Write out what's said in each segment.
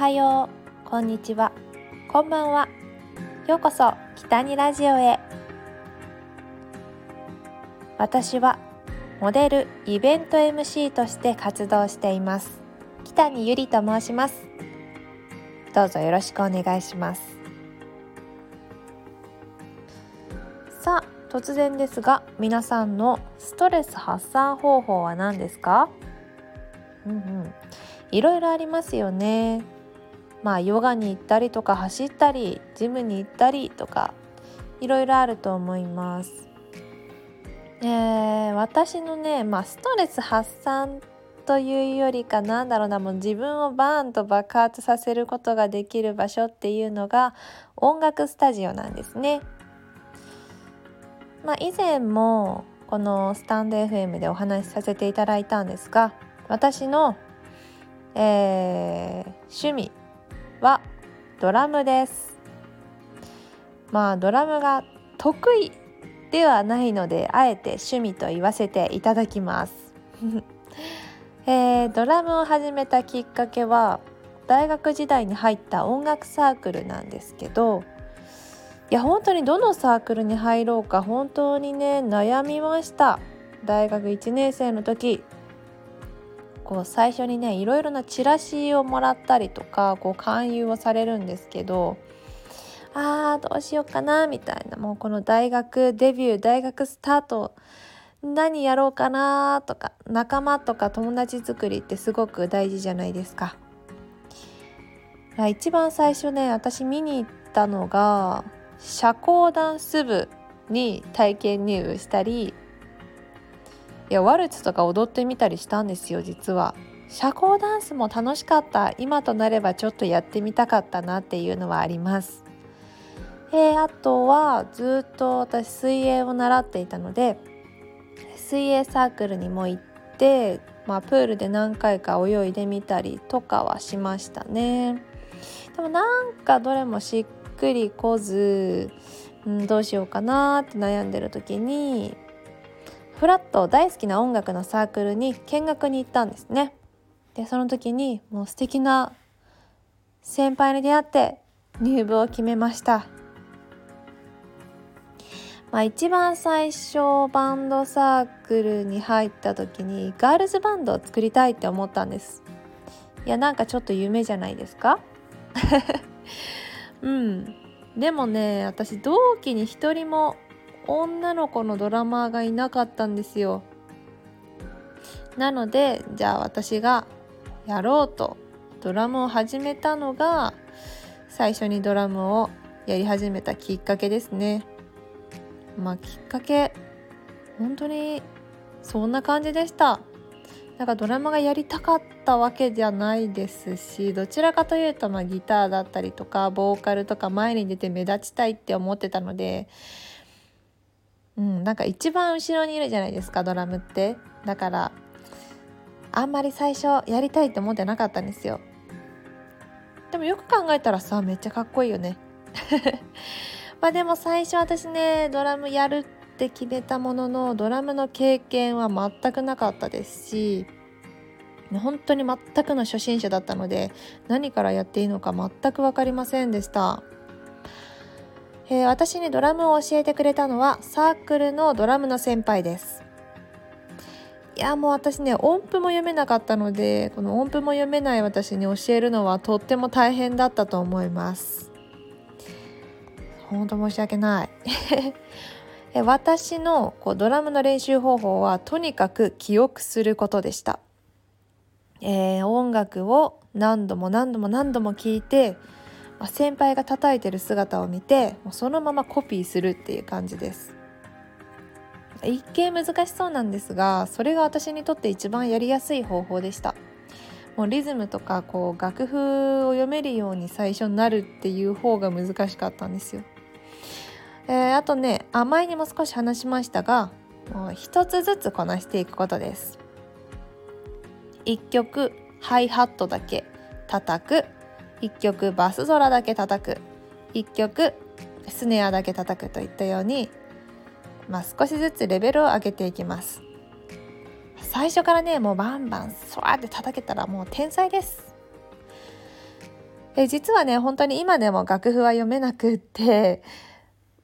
はよう。こんにちは。こんばんは。ようこそ北にラジオへ。私はモデルイベント MC として活動しています。北にゆりと申します。どうぞよろしくお願いします。さあ突然ですが皆さんのストレス発散方法は何ですか？うんうん。いろいろありますよね。まあヨガに行ったりとか走ったりジムに行ったりとかいろいろあると思います。えー、私のね、まあ、ストレス発散というよりかなんだろうなもう自分をバーンと爆発させることができる場所っていうのが音楽スタジオなんですね。まあ、以前もこのスタンド FM でお話しさせていただいたんですが私の、えー、趣味はドラムです。まあドラムが得意ではないのであえて趣味と言わせていただきます。えー、ドラムを始めたきっかけは大学時代に入った音楽サークルなんですけどいや本当にどのサークルに入ろうか本当にね悩みました。大学1年生の時こう最初にねいろいろなチラシをもらったりとかこう勧誘をされるんですけどあーどうしようかなみたいなもうこの大学デビュー大学スタート何やろうかなとか仲間とか友達作りってすごく大事じゃないですか。一番最初ね私見に行ったのが社交ダンス部に体験入部したりいやワルツとか踊ってみたりしたんですよ実は。社交ダンスも楽しかった。今となればちょっとやってみたかったなっていうのはあります。えー、あとはずっと私水泳を習っていたので水泳サークルにも行って、まあ、プールで何回か泳いでみたりとかはしましたね。でもなんかどれもしっくりこず、うん、どうしようかなって悩んでる時にフラット大好きな音楽のサークルに見学に行ったんですね。でその時にもう素敵な先輩に出会って入部を決めました。まあ、一番最初バンドサークルに入った時にガールズバンドを作りたいって思ったんです。いやなんかちょっと夢じゃないですか？うん。でもね私同期に一人も女の子のドラマーがいなかったんですよ。なのでじゃあ私がやろうとドラムを始めたのが最初にドラムをやり始めたきっかけですね。まあきっかけ本当にそんな感じでした。なんかドラマがやりたかったわけじゃないですしどちらかというとまあギターだったりとかボーカルとか前に出て目立ちたいって思ってたのでうん、なんか一番後ろにいるじゃないですかドラムって。だからあんまり最初やりたいって思ってなかったんですよ。でもよく考えたらさめっちゃかっこいいよね。まあでも最初私ねドラムやるって決めたもののドラムの経験は全くなかったですし本当に全くの初心者だったので何からやっていいのか全く分かりませんでした。えー、私にドラムを教えてくれたのはサークルのドラムの先輩です。いやもう私ね音符も読めなかったのでこの音符も読めない私に教えるのはとっても大変だったと思います。本当申し訳ない。私のこうドラムの練習方法はとにかく記憶することでした、えー、音楽を何度も何度も何度も聞いてまあ、先輩が叩いてる姿を見てそのままコピーするっていう感じです。一見難しそうなんですがそれが私にとって一番やりやすい方法でした。もうリズムとかこう楽譜を読めるように最初になるっていう方が難しかったんですよ、えー、あとね甘いにも少し話しましたがもう一つずつこなしていくことです。1曲ハイハットだけ叩く。1曲バス空だけ叩く。1曲スネアだけ叩くといったように、まあ、少しずつレベルを上げていきます。最初からねもうバンバンスワーって叩けたらもう天才です。え実はね本当に今でも楽譜は読めなくって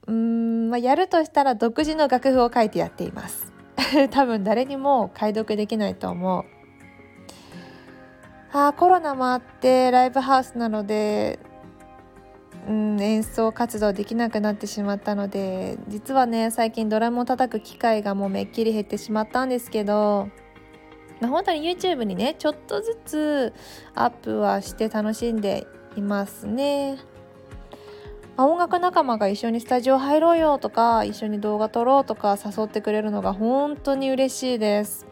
うん、まあ、やるとしたら独自の楽譜を書いてやっています。多分誰にも解読できないと思う。あコロナもあってライブハウスなのでうん、演奏活動できなくなってしまったので実はね最近ドラムを叩く機会がもうめっきり減ってしまったんですけど、まあ、本当に YouTube にねちょっとずつアップはして楽しんでいますね。あ、音楽仲間が一緒にスタジオ入ろうよとか一緒に動画撮ろうとか誘ってくれるのが本当に嬉しいです。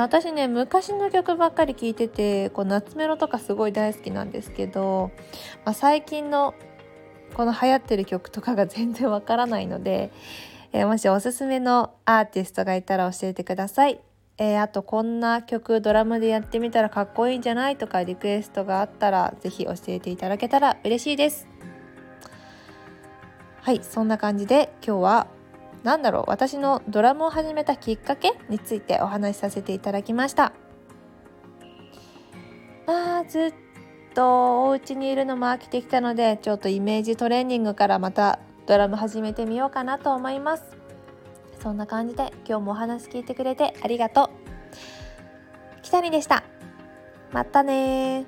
私ね昔の曲ばっかり聴いててこう夏メロとかすごい大好きなんですけど、まあ、最近のこの流行ってる曲とかが全然わからないので、えー、もしおすすめのアーティストがいたら教えてください。えー、あとこんな曲ドラムでやってみたらかっこいいんじゃないとかリクエストがあったら是非教えていただけたら嬉しいです。はいそんな感じで今日はなんだろう私のドラムを始めたきっかけについてお話しさせていただきました。まあずっとお家にいるのも飽きてきたのでちょっとイメージトレーニングからまたドラム始めてみようかなと思います。そんな感じで今日もお話聞いてくれてありがとう。北にでした。またね